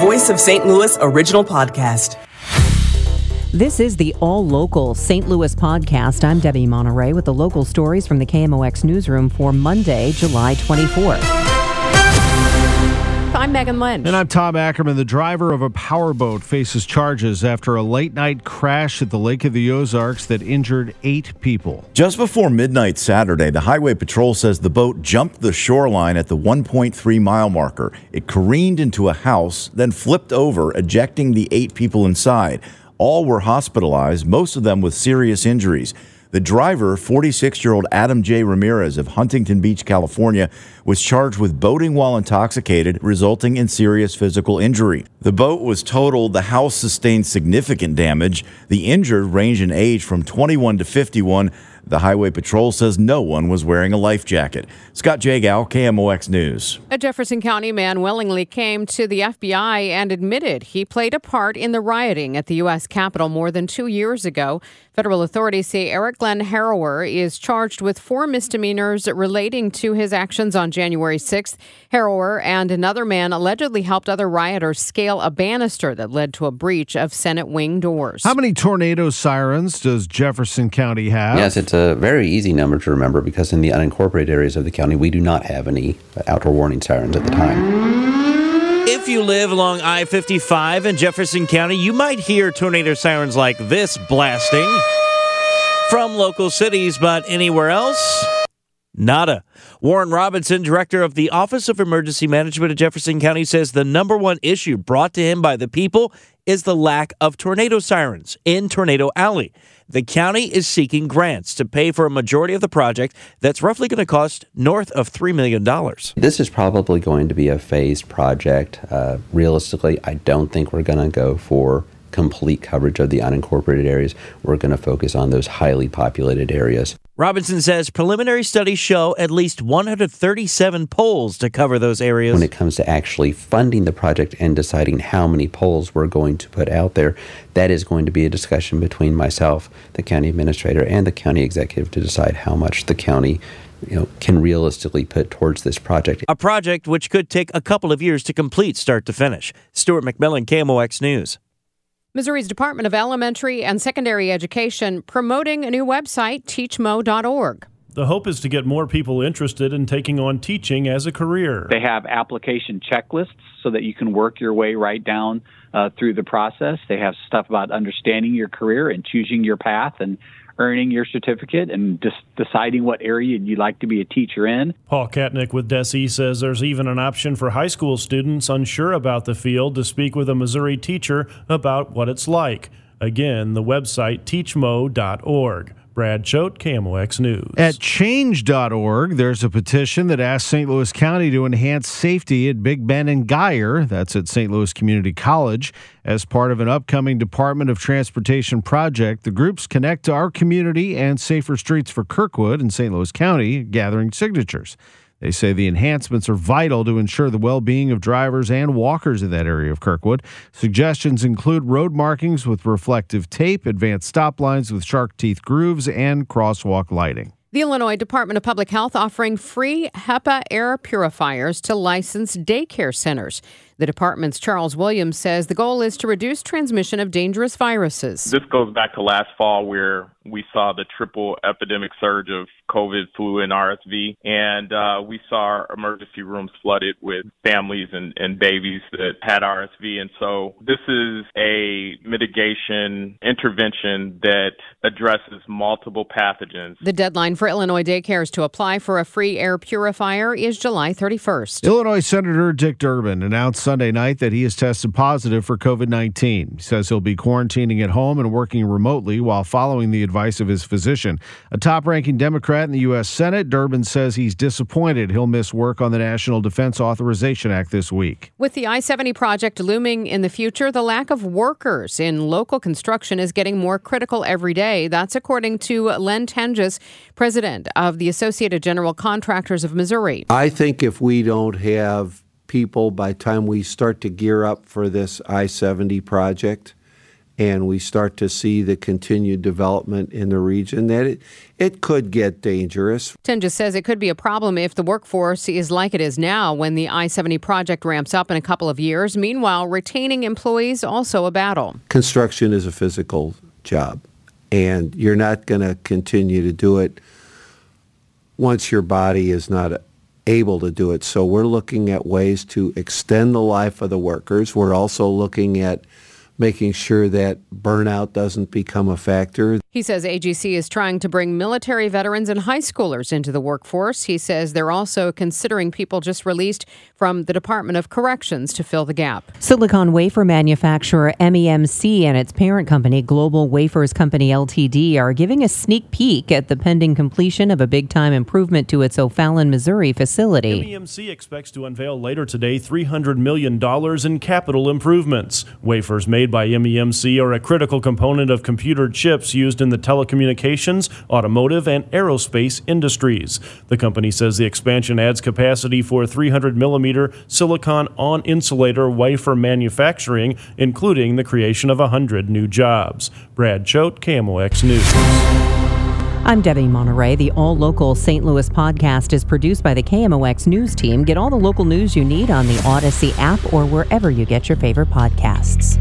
Voice of St. Louis original podcast. This is the All Local St. Louis podcast. I'm Debbie Monterey with the local stories from the KMOX newsroom for Monday, July 24th. I'm Megan Lynch. And I'm Tom Ackerman. The driver of a powerboat faces charges after a late night crash at the Lake of the Ozarks that injured eight people. Just before midnight Saturday, the Highway Patrol says the boat jumped the shoreline at the 1.3 mile marker. It careened into a house, then flipped over, ejecting the eight people inside. All were hospitalized, most of them with serious injuries. The driver, 46 year old Adam J. Ramirez of Huntington Beach, California, was charged with boating while intoxicated, resulting in serious physical injury. The boat was totaled, the house sustained significant damage. The injured range in age from 21 to 51. The Highway Patrol says no one was wearing a life jacket. Scott Jagow, KMOX News. A Jefferson County man willingly came to the FBI and admitted he played a part in the rioting at the U.S. Capitol more than two years ago. Federal authorities say Eric Glenn Harrower is charged with four misdemeanors relating to his actions on January 6th. Harrower and another man allegedly helped other rioters scale a banister that led to a breach of Senate wing doors. How many tornado sirens does Jefferson County have? Yes, it's a very easy number to remember because in the unincorporated areas of the county, we do not have any outdoor warning sirens at the time. If you live along I 55 in Jefferson County, you might hear tornado sirens like this blasting from local cities, but anywhere else, Nada. Warren Robinson, director of the Office of Emergency Management of Jefferson County, says the number one issue brought to him by the people is the lack of tornado sirens in Tornado Alley. The county is seeking grants to pay for a majority of the project that's roughly going to cost north of $3 million. This is probably going to be a phased project. Uh, realistically, I don't think we're going to go for complete coverage of the unincorporated areas. We're going to focus on those highly populated areas. Robinson says preliminary studies show at least 137 poles to cover those areas. When it comes to actually funding the project and deciding how many poles we're going to put out there, that is going to be a discussion between myself, the county administrator, and the county executive to decide how much the county you know, can realistically put towards this project. A project which could take a couple of years to complete start to finish. Stuart McMillan, KMOX News. Missouri's Department of Elementary and Secondary Education promoting a new website, teachmo.org. The hope is to get more people interested in taking on teaching as a career. They have application checklists so that you can work your way right down uh, through the process. They have stuff about understanding your career and choosing your path and earning your certificate and just deciding what area you'd like to be a teacher in. Paul Katnik with DESE says there's even an option for high school students unsure about the field to speak with a Missouri teacher about what it's like. Again, the website teachmo.org. Brad Choate, KMOX News. At change.org, there's a petition that asks St. Louis County to enhance safety at Big Bend and Geyer, that's at St. Louis Community College, as part of an upcoming Department of Transportation project. The groups connect to our community and Safer Streets for Kirkwood and St. Louis County, gathering signatures. They say the enhancements are vital to ensure the well being of drivers and walkers in that area of Kirkwood. Suggestions include road markings with reflective tape, advanced stop lines with shark teeth grooves, and crosswalk lighting. The Illinois Department of Public Health offering free HEPA air purifiers to licensed daycare centers. The department's Charles Williams says the goal is to reduce transmission of dangerous viruses. This goes back to last fall where we saw the triple epidemic surge of COVID, flu, and RSV. And uh, we saw our emergency rooms flooded with families and, and babies that had RSV. And so this is a mitigation intervention that addresses multiple pathogens. The deadline for Illinois daycares to apply for a free air purifier is July 31st. Illinois Senator Dick Durbin announced Sunday night that he has tested positive for COVID 19. He says he'll be quarantining at home and working remotely while following the advice of his physician. A top ranking Democrat in the U.S. Senate, Durbin says he's disappointed he'll miss work on the National Defense Authorization Act this week. With the I 70 project looming in the future, the lack of workers in local construction is getting more critical every day. That's according to Len Toenjes, president of the Associated General Contractors of Missouri. I think if we don't have people by the time we start to gear up for this I 70 project, and we start to see the continued development in the region, that it, it could get dangerous. Tenja says it could be a problem if the workforce is like it is now when the I 70 project ramps up in a couple of years. Meanwhile, retaining employees also a battle. Construction is a physical job, and you're not going to continue to do it once your body is not able to do it. So we're looking at ways to extend the life of the workers. We're also looking at making sure that burnout doesn't become a factor. He says AGC is trying to bring military veterans and high schoolers into the workforce. He says they're also considering people just released from the Department of Corrections to fill the gap. Silicon wafer manufacturer MEMC and its parent company, Global Wafers Company Ltd., are giving a sneak peek at the pending completion of a big time improvement to its O'Fallon, Missouri facility. MEMC expects to unveil later today $300 million in capital improvements. Wafers made by MEMC are a critical component of computer chips used in the telecommunications, automotive, and aerospace industries. The company says the expansion adds capacity for 300 millimeter silicon on insulator wafer manufacturing, including the creation of 100 new jobs. Brad Choate, KMOX News. I'm Debbie Monterey. The All Local St. Louis podcast is produced by the KMOX News team. Get all the local news you need on the Audacy app or wherever you get your favorite podcasts.